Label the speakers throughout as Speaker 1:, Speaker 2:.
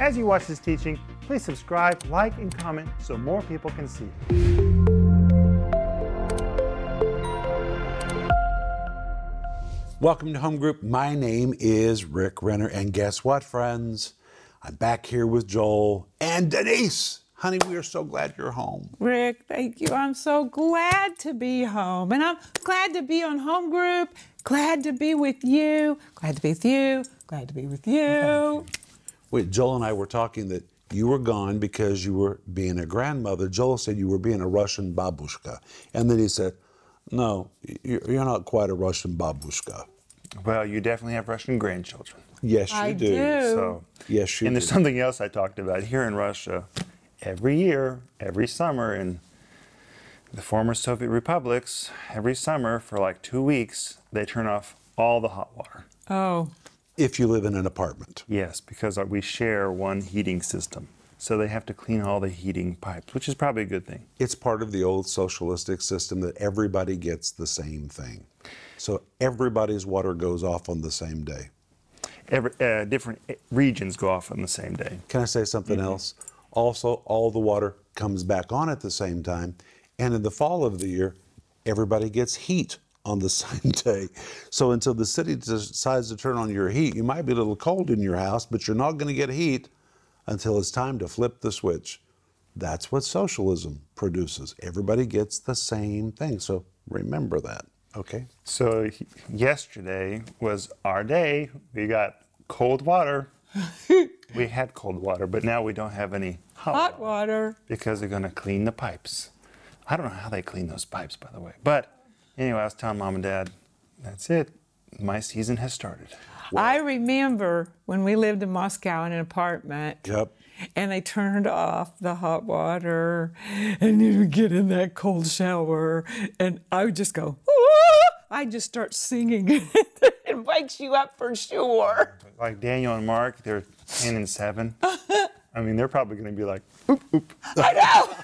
Speaker 1: As you watch this teaching, please subscribe, like, and comment so more people can see.
Speaker 2: Welcome to Home Group. My name is Rick Renner, and guess what, friends? I'm back here with Joel and Denise. Honey, we are so glad you're home.
Speaker 3: Rick, thank you. I'm so glad to be home. And I'm glad to be on home group. Glad to be with you. Glad to be with you. Glad to be with you.
Speaker 2: Wait, Joel and I were talking that you were gone because you were being a grandmother. Joel said you were being a Russian babushka. And then he said, No, you- you're not quite a Russian babushka.
Speaker 1: Well, you definitely have Russian grandchildren.
Speaker 2: Yes, you
Speaker 3: I
Speaker 2: do.
Speaker 3: do.
Speaker 1: So,
Speaker 2: Yes, you do.
Speaker 1: and
Speaker 2: do.
Speaker 1: there's something else I talked about here in Russia. Every year, every summer in the former Soviet republics, every summer for like two weeks, they turn off all the hot water.
Speaker 3: Oh,
Speaker 2: If you live in an apartment.
Speaker 1: Yes, because we share one heating system. So they have to clean all the heating pipes, which is probably a good thing.
Speaker 2: It's part of the old socialistic system that everybody gets the same thing. So everybody's water goes off on the same day.
Speaker 1: Every, uh, different uh, regions go off on the same day.
Speaker 2: Can I say something else? Also, all the water comes back on at the same time. And in the fall of the year, everybody gets heat on the same day. So until the city decides to turn on your heat, you might be a little cold in your house, but you're not going to get heat until it's time to flip the switch. That's what socialism produces. Everybody gets the same thing. So remember that, okay?
Speaker 1: So yesterday was our day. We got cold water. we had cold water, but now we don't have any hot,
Speaker 3: hot
Speaker 1: water
Speaker 3: water.
Speaker 1: because they're going to clean the pipes. I don't know how they clean those pipes, by the way. But anyway, I was telling mom and dad, that's it. My season has started.
Speaker 3: I remember when we lived in Moscow in an apartment.
Speaker 2: Yep.
Speaker 3: And they turned off the hot water, and you would get in that cold shower, and I would just go, ah! I just start singing. it wakes you up for sure.
Speaker 1: Like Daniel and Mark, they're 10 and 7. I mean, they're probably going to be like, oop, oop.
Speaker 3: I know.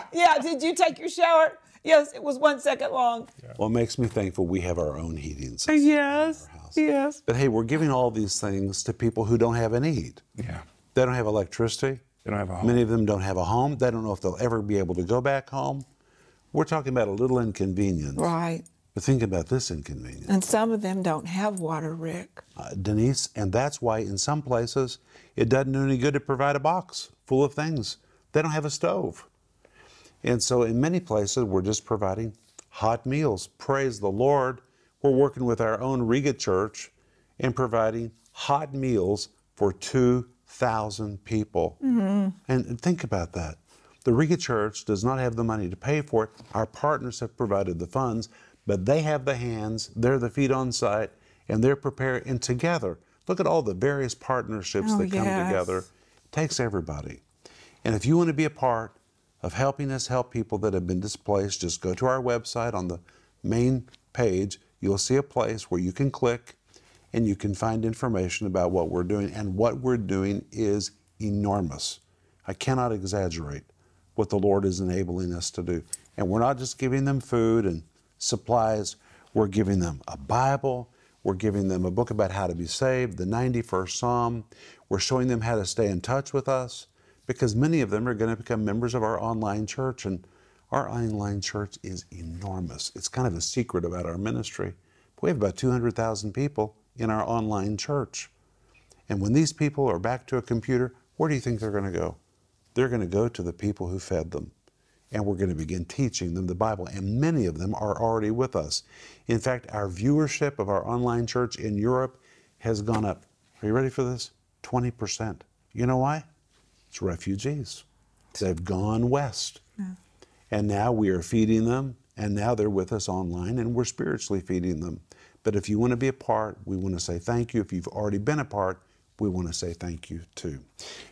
Speaker 3: yeah, did you take your shower? Yes, it was one second long.
Speaker 2: Well, it makes me thankful we have our own heating system.
Speaker 3: Yes, yes.
Speaker 2: But hey, we're giving all these things to people who don't have any heat.
Speaker 1: Yeah.
Speaker 2: They don't have electricity.
Speaker 1: They don't have a home.
Speaker 2: Many of them don't have a home. They don't know if they'll ever be able to go back home. We're talking about a little inconvenience.
Speaker 3: Right.
Speaker 2: But think about this inconvenience,
Speaker 3: And some of them don't have water, Rick.
Speaker 2: uh, Denise, and that's why in some places it doesn't do any good to provide a box full of things. They don't have a stove. And so in many places we're just providing hot meals. Praise the Lord. We're working with our own Riga church and providing hot meals for 2,000 people. Mm-hmm. And and think about that. The Riga church does not have the money to pay for it. Our partners have provided the funds, but they have the hands, they're the feet on site, and they're prepared. And together, look at all the various partnerships
Speaker 3: Oh,
Speaker 2: that come
Speaker 3: yes.
Speaker 2: together. It takes everybody. And if you want to be a part of helping us help people that have been displaced, just go to our website on the main page. You'll see a place where you can click and you can find information about what we're doing. And what we're doing is enormous. I cannot exaggerate what the Lord is enabling us to do. And we're not just giving them food and supplies, we're giving them a Bible. We're giving them a book about how to be saved, the 91st Psalm. We're showing them how to stay in touch with us because many of them are going to become members of our online church. And our online church is enormous. It's kind of a secret about our ministry. We have about 200,000 people in our online church. And when these people are back to a computer, where do you think they're going to go? They're going to go to the people who fed them. And we're going to begin teaching them the Bible. And many of them are already with us. In fact, our viewership of our online church in Europe has gone up. Are you ready for this? 20%. You know why? It's refugees. They've gone west. And now we are feeding them, and now they're with us online, and we're spiritually feeding them. But if you want to be a part, we want to say thank you. If you've already been a part, we want to say thank you too.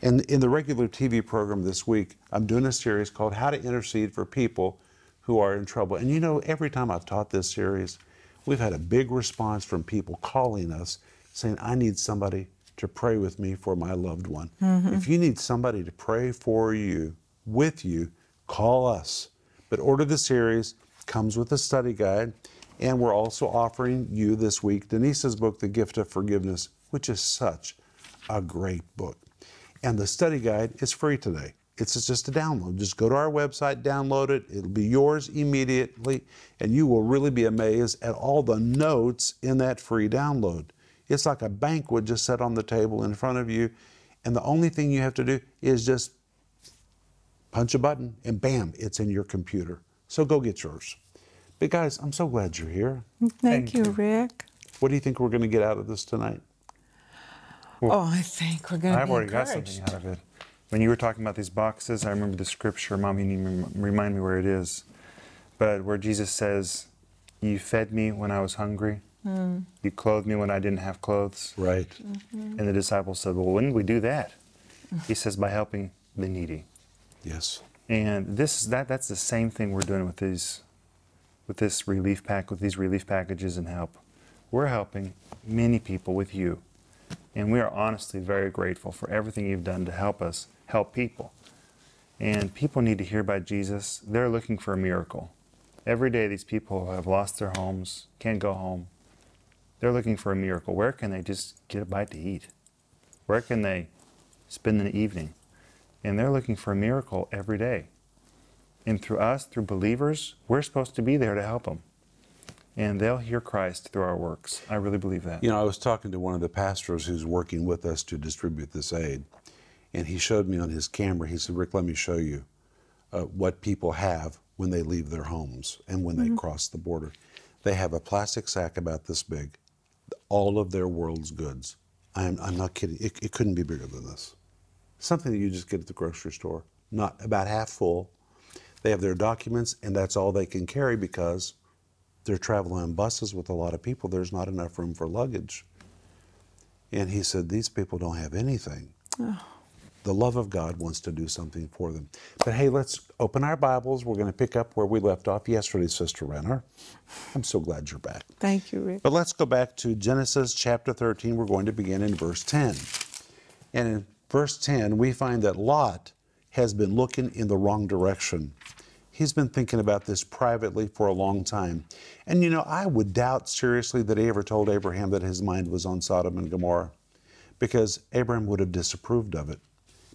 Speaker 2: And in the regular TV program this week, I'm doing a series called How to Intercede for People Who Are in Trouble. And you know, every time I've taught this series, we've had a big response from people calling us saying, I need somebody to pray with me for my loved one. Mm-hmm. If you need somebody to pray for you, with you, call us. But order the series, comes with a study guide, and we're also offering you this week Denise's book, The Gift of Forgiveness, which is such a great book. And the study guide is free today. It's just a download. Just go to our website, download it. It'll be yours immediately, and you will really be amazed at all the notes in that free download. It's like a banquet just set on the table in front of you, and the only thing you have to do is just punch a button, and bam, it's in your computer. So go get yours. But guys, I'm so glad you're here.
Speaker 3: Thank,
Speaker 1: Thank
Speaker 3: you,
Speaker 1: you.
Speaker 3: Rick.
Speaker 2: What do you think we're going to get out of this tonight?
Speaker 3: Oh, I think we're going to
Speaker 1: I've
Speaker 3: be
Speaker 1: already got something out of it. When you were talking about these boxes, I remember the scripture. Mom, you need to remind me where it is. But where Jesus says, You fed me when I was hungry,
Speaker 3: Hmm.
Speaker 1: you clothed me when I didn't have clothes.
Speaker 2: Right.
Speaker 1: And the disciples said, Well, when did we do that? He says, By helping the needy.
Speaker 2: Yes.
Speaker 1: And this that that's the same thing we're doing with these with this relief pack with these relief packages and help. We're helping many people with you. And we are honestly very grateful for everything you've done to help us help people. And people need to hear about Jesus. They're looking for a miracle. Every day these people have lost their homes, can't go home. They're looking for a miracle. Where can they just get a bite to eat? Where can they spend an evening? And they're looking for a miracle every day. And through us, through believers, we're supposed to be there to help them. And they'll hear Christ through our works. I really believe that.
Speaker 2: You know, I was talking to one of the pastors who's working with us to distribute this aid, and he showed me on his camera, he said, Rick, let me show you uh, what people have when they leave their homes and when they cross the border. They have a plastic sack about this big, all of their world's goods. I'm, I'm not kidding. It, it couldn't be bigger than this. Something that you just get at the grocery store, not about half full. They have their documents, and that's all they can carry because they're traveling on buses with a lot of people. There's not enough room for luggage. And he said, These people don't have anything. The love of God wants to do something for them. But hey, let's open our Bibles. We're going to pick up where we left off yesterday, Sister Renner. I'm so glad you're back.
Speaker 3: Thank you, Rick.
Speaker 2: But let's go back to Genesis chapter 13. We're going to begin in verse 10. And in verse 10, we find that Lot has been looking in the wrong direction. He's been thinking about this privately for a long time. And you know, I would doubt seriously that he ever told Abraham that his mind was on Sodom and Gomorrah because Abraham would have disapproved of it.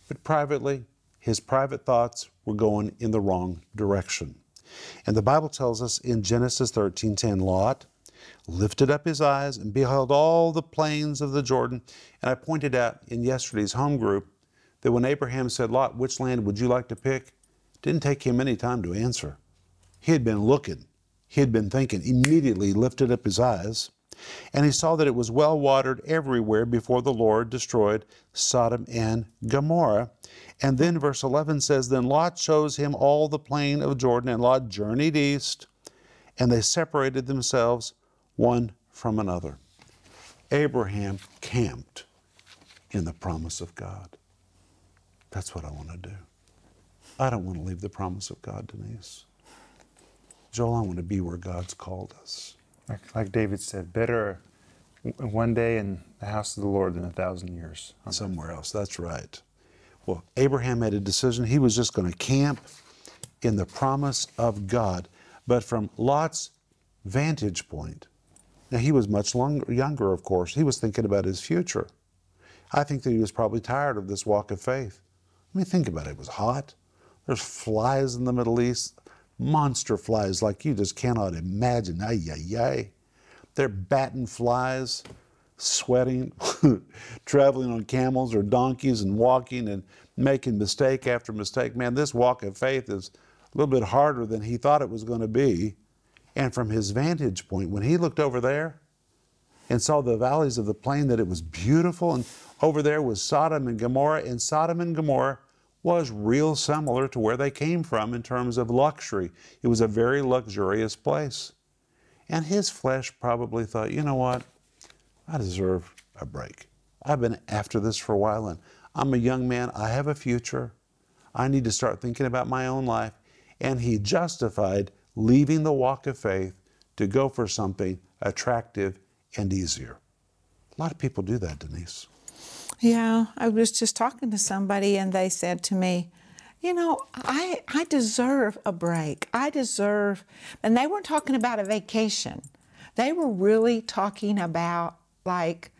Speaker 2: But privately, his private thoughts were going in the wrong direction. And the Bible tells us in Genesis 13:10, Lot lifted up his eyes and beheld all the plains of the Jordan. And I pointed out in yesterday's home group that when Abraham said, Lot, which land would you like to pick? Didn't take him any time to answer. He had been looking, he had been thinking, immediately lifted up his eyes, and he saw that it was well watered everywhere before the Lord destroyed Sodom and Gomorrah. And then verse 11 says, Then Lot shows him all the plain of Jordan, and Lot journeyed east, and they separated themselves one from another. Abraham camped in the promise of God. That's what I want to do. I don't want to leave the promise of God, Denise. Joel, I want to be where God's called us.
Speaker 1: Like, like David said, better one day in the house of the Lord than a thousand years.
Speaker 2: somewhere else. That's right. Well, Abraham made a decision. He was just going to camp in the promise of God. But from Lot's vantage point, now he was much longer, younger, of course. He was thinking about his future. I think that he was probably tired of this walk of faith. I mean, think about it. It was hot. There's flies in the Middle East, monster flies like you just cannot imagine. Ay, ay, ay. They're batting flies, sweating, traveling on camels or donkeys and walking and making mistake after mistake. Man, this walk of faith is a little bit harder than he thought it was going to be. And from his vantage point, when he looked over there and saw the valleys of the plain, that it was beautiful, and over there was Sodom and Gomorrah, and Sodom and Gomorrah was real similar to where they came from in terms of luxury. It was a very luxurious place. And his flesh probably thought, you know what? I deserve a break. I've been after this for a while, and I'm a young man. I have a future. I need to start thinking about my own life. And he justified leaving the walk of faith to go for something attractive and easier. A lot of people do that, Denise.
Speaker 3: Yeah, I was just talking to somebody and they said to me, you know, I I deserve a break. I deserve and they weren't talking about a vacation. They were really talking about like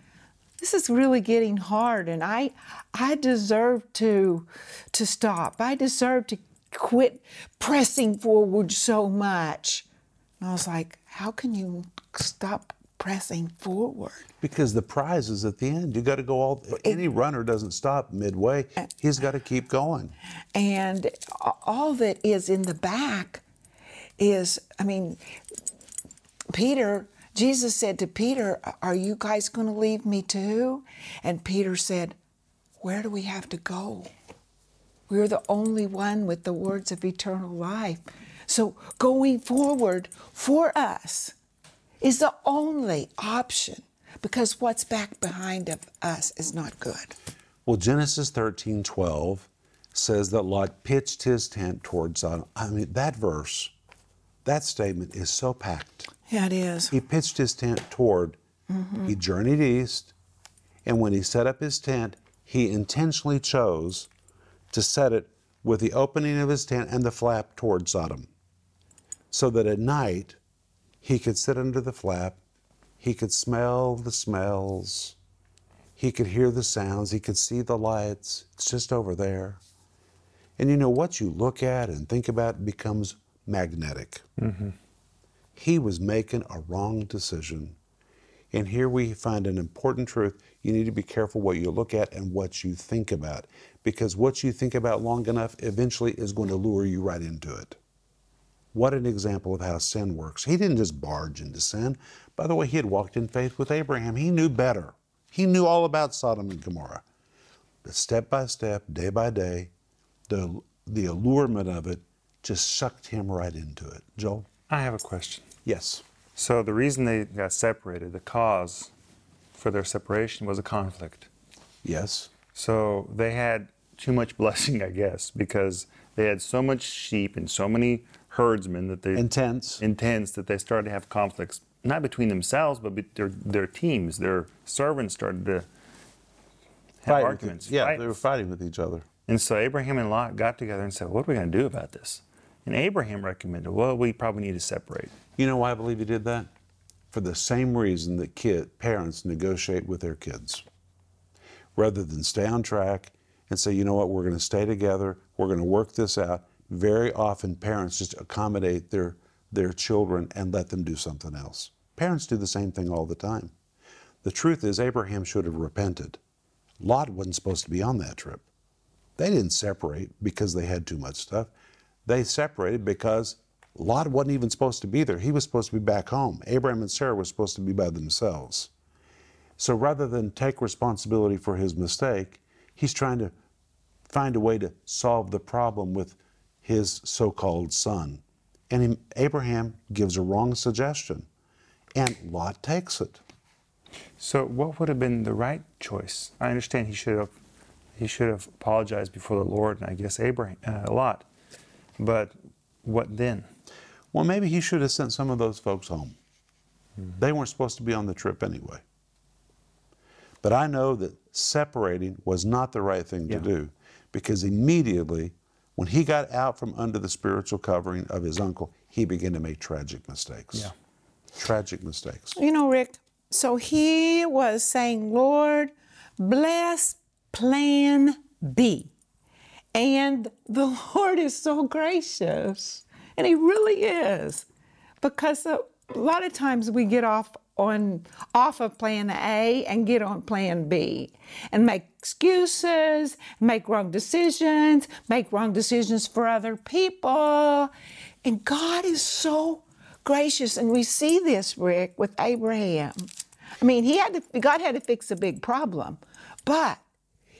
Speaker 3: this is really getting hard and I I deserve to to stop. I deserve to quit pressing forward so much. And I was like, how can you stop pressing forward?
Speaker 2: Because the prize is at the end. You got to go all. Any runner doesn't stop midway. Uh, He's got to keep going.
Speaker 3: And all that is in the back is, I mean, Peter, Jesus said to Peter, Are you guys going to leave me too? And Peter said, Where do we have to go? We're the only one with the words of eternal life. So going forward for us is the only option because what's back behind of us is not good.
Speaker 2: Well, Genesis 13 12 says that Lot pitched his tent towards Sodom. I mean, that verse, that statement is so packed.
Speaker 3: Yeah, it is.
Speaker 2: He pitched his tent toward, mm-hmm. he journeyed east, and when he set up his tent, he intentionally chose to set it with the opening of his tent and the flap toward Sodom. So that at night, he could sit under the flap, he could smell the smells, he could hear the sounds, he could see the lights. It's just over there. And you know, what you look at and think about becomes magnetic. Mm-hmm. He was making a wrong decision. And here we find an important truth. You need to be careful what you look at and what you think about. Because what you think about long enough eventually is going to lure you right into it. What an example of how sin works. He didn't just barge into sin. By the way, he had walked in faith with Abraham. He knew better. He knew all about Sodom and Gomorrah. But step by step, day by day, the, the allurement of it just sucked him right into it. Joel?
Speaker 1: I have a question.
Speaker 2: Yes.
Speaker 1: So the reason they got separated, the cause for their separation was a conflict.
Speaker 2: Yes.
Speaker 1: So they had too much blessing, I guess, because they had so much sheep and so many herdsmen that they
Speaker 2: Intense.
Speaker 1: intense that they started to have conflicts, not between themselves, but be- their their teams, their servants started to have
Speaker 2: Fight
Speaker 1: arguments.
Speaker 2: each- yeah,
Speaker 1: fights.
Speaker 2: they were fighting with each other.
Speaker 1: And so Abraham and Lot got together and said, "What are we going to do about this?" And Abraham recommended, "Well, we probably need to separate."
Speaker 2: You know why I believe he did that? For the same reason that kid parents negotiate with their kids. Rather than stay on track and say, you know what, we're going to stay together, we're going to work this out. Very often parents just accommodate their their children and let them do something else. Parents do the same thing all the time. The truth is Abraham should have repented. Lot wasn't supposed to be on that trip. They didn't separate because they had too much stuff. They separated because Lot wasn't even supposed to be there. He was supposed to be back home. Abraham and Sarah were supposed to be by themselves. So rather than take responsibility for his mistake, he's trying to find a way to solve the problem with his so called son. And Abraham gives a wrong suggestion, and Lot takes it.
Speaker 1: So, what would have been the right choice? I understand he should have he should have apologized before the Lord, and I guess Abraham uh, Lot. But what then?
Speaker 2: Well, maybe he should have sent some of those folks home. They weren't supposed to be on the trip anyway. But I know that separating was not the right thing
Speaker 1: Yeah.
Speaker 2: to do because immediately, when he got out from under the spiritual covering of his uncle, he began to make tragic mistakes.
Speaker 1: Yeah.
Speaker 2: Tragic mistakes.
Speaker 3: You know, Rick, so he was saying, Lord, bless plan B. And the Lord is so gracious. And he really is. Because a lot of times we get off on off of plan A and get on plan B and make excuses, make wrong decisions, make wrong decisions for other people. And God is so gracious and we see this Rick with Abraham. I mean, he had to God had to fix a big problem, but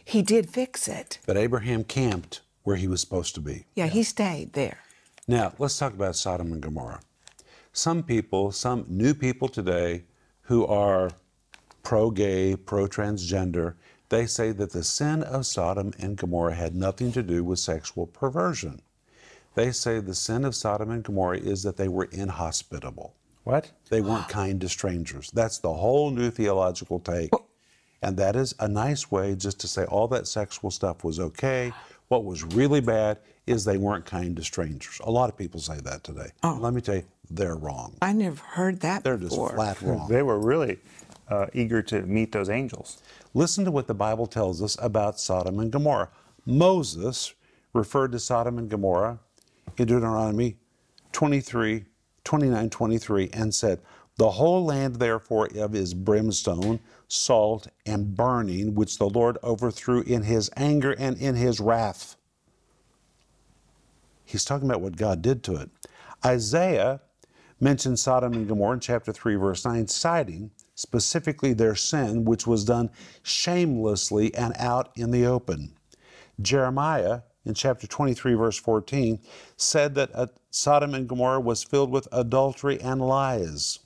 Speaker 3: he did fix it.
Speaker 2: But Abraham camped where he was supposed to be.
Speaker 3: Yeah, he stayed there.
Speaker 2: Now, let's talk about Sodom and Gomorrah. Some people, some new people today who are pro gay, pro transgender, they say that the sin of Sodom and Gomorrah had nothing to do with sexual perversion. They say the sin of Sodom and Gomorrah is that they were inhospitable.
Speaker 1: What?
Speaker 2: They weren't kind to strangers. That's the whole new theological take. And that is a nice way just to say all that sexual stuff was okay. What was really bad is they weren't kind to strangers. A lot of people say that today. Oh. Let me tell you, they're wrong.
Speaker 3: I never heard that
Speaker 2: They're just
Speaker 3: before.
Speaker 2: flat wrong.
Speaker 1: They were really uh, eager to meet those angels.
Speaker 2: Listen to what the Bible tells us about Sodom and Gomorrah. Moses referred to Sodom and Gomorrah in Deuteronomy 23, 29, 23, and said, The whole land therefore of is brimstone, salt, and burning, which the Lord overthrew in his anger and in his wrath. He's talking about what God did to it. Isaiah mentions Sodom and Gomorrah in chapter 3, verse 9, citing specifically their sin, which was done shamelessly and out in the open. Jeremiah, in chapter 23, verse 14, said that uh, Sodom and Gomorrah was filled with adultery and lies.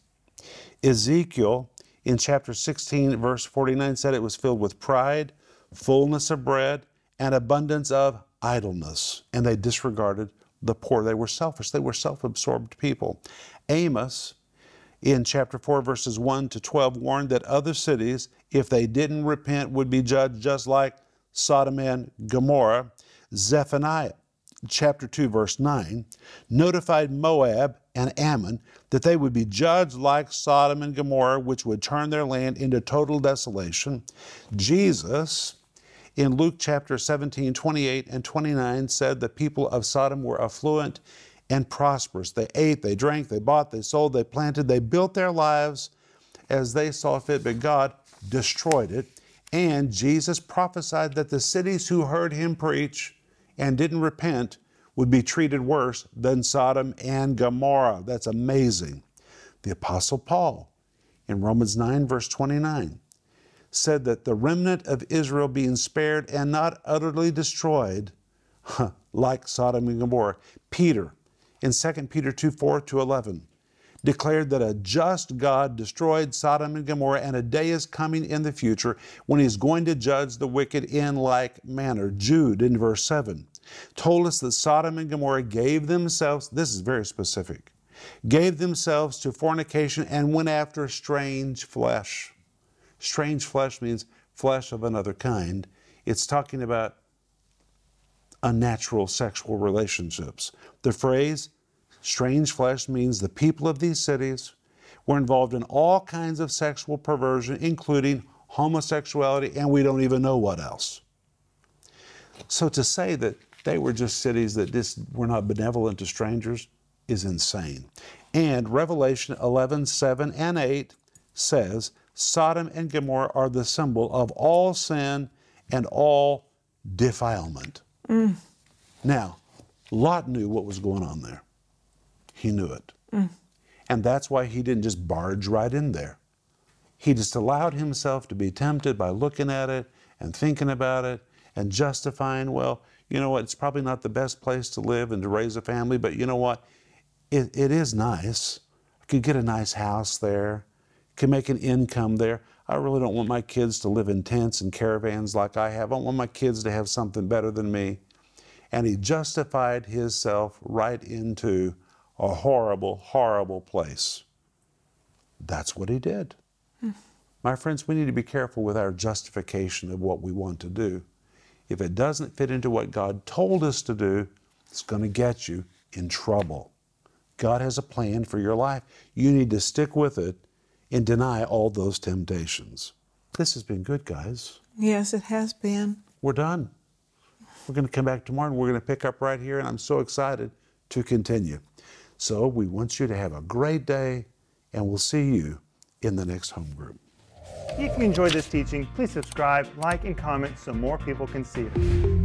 Speaker 2: Ezekiel, in chapter 16, verse 49, said it was filled with pride, fullness of bread, and abundance of idleness. And they disregarded the poor. They were selfish. They were self absorbed people. Amos, in chapter 4, verses 1 to 12, warned that other cities, if they didn't repent, would be judged just like Sodom and Gomorrah. Zephaniah, chapter 2, verse 9, notified Moab and Ammon that they would be judged like Sodom and Gomorrah, which would turn their land into total desolation. Jesus, in Luke chapter 17, 28 and 29, said the people of Sodom were affluent and prosperous. They ate, they drank, they bought, they sold, they planted, they built their lives as they saw fit, but God destroyed it. And Jesus prophesied that the cities who heard him preach and didn't repent would be treated worse than Sodom and Gomorrah. That's amazing. The Apostle Paul, in Romans 9, verse 29, said that the remnant of Israel being spared and not utterly destroyed, like Sodom and Gomorrah. Peter, in 2 Peter 2 4 to 11, declared that a just God destroyed Sodom and Gomorrah, and a day is coming in the future when He's going to judge the wicked in like manner. Jude, in verse 7, told us that Sodom and Gomorrah gave themselves, this is very specific, gave themselves to fornication and went after strange flesh. Strange flesh means flesh of another kind. It's talking about unnatural sexual relationships. The phrase strange flesh means the people of these cities were involved in all kinds of sexual perversion, including homosexuality, and we don't even know what else. So to say that they were just cities that just were not benevolent to strangers is insane. And Revelation 11, 7 and 8 says, Sodom and Gomorrah are the symbol of all sin and all defilement. Mm. Now, Lot knew what was going on there. He knew it. Mm. And that's why he didn't just barge right in there. He just allowed himself to be tempted by looking at it and thinking about it and justifying, well, you know what, it's probably not the best place to live and to raise a family, but you know what? It, it is nice. I could get a nice house there, can make an income there. I really don't want my kids to live in tents and caravans like I have. I want my kids to have something better than me. And he justified himself right into a horrible, horrible place. That's what he did. Mm. My friends, we need to be careful with our justification of what we want to do. If it doesn't fit into what God told us to do, it's going to get you in trouble. God has a plan for your life. You need to stick with it and deny all those temptations. This has been good, guys.
Speaker 3: Yes, it has been.
Speaker 2: We're done. We're going to come back tomorrow and we're going to pick up right here, and I'm so excited to continue. So we want you to have a great day, and we'll see you in the next home group.
Speaker 1: If you enjoyed this teaching, please subscribe, like, and comment so more people can see it.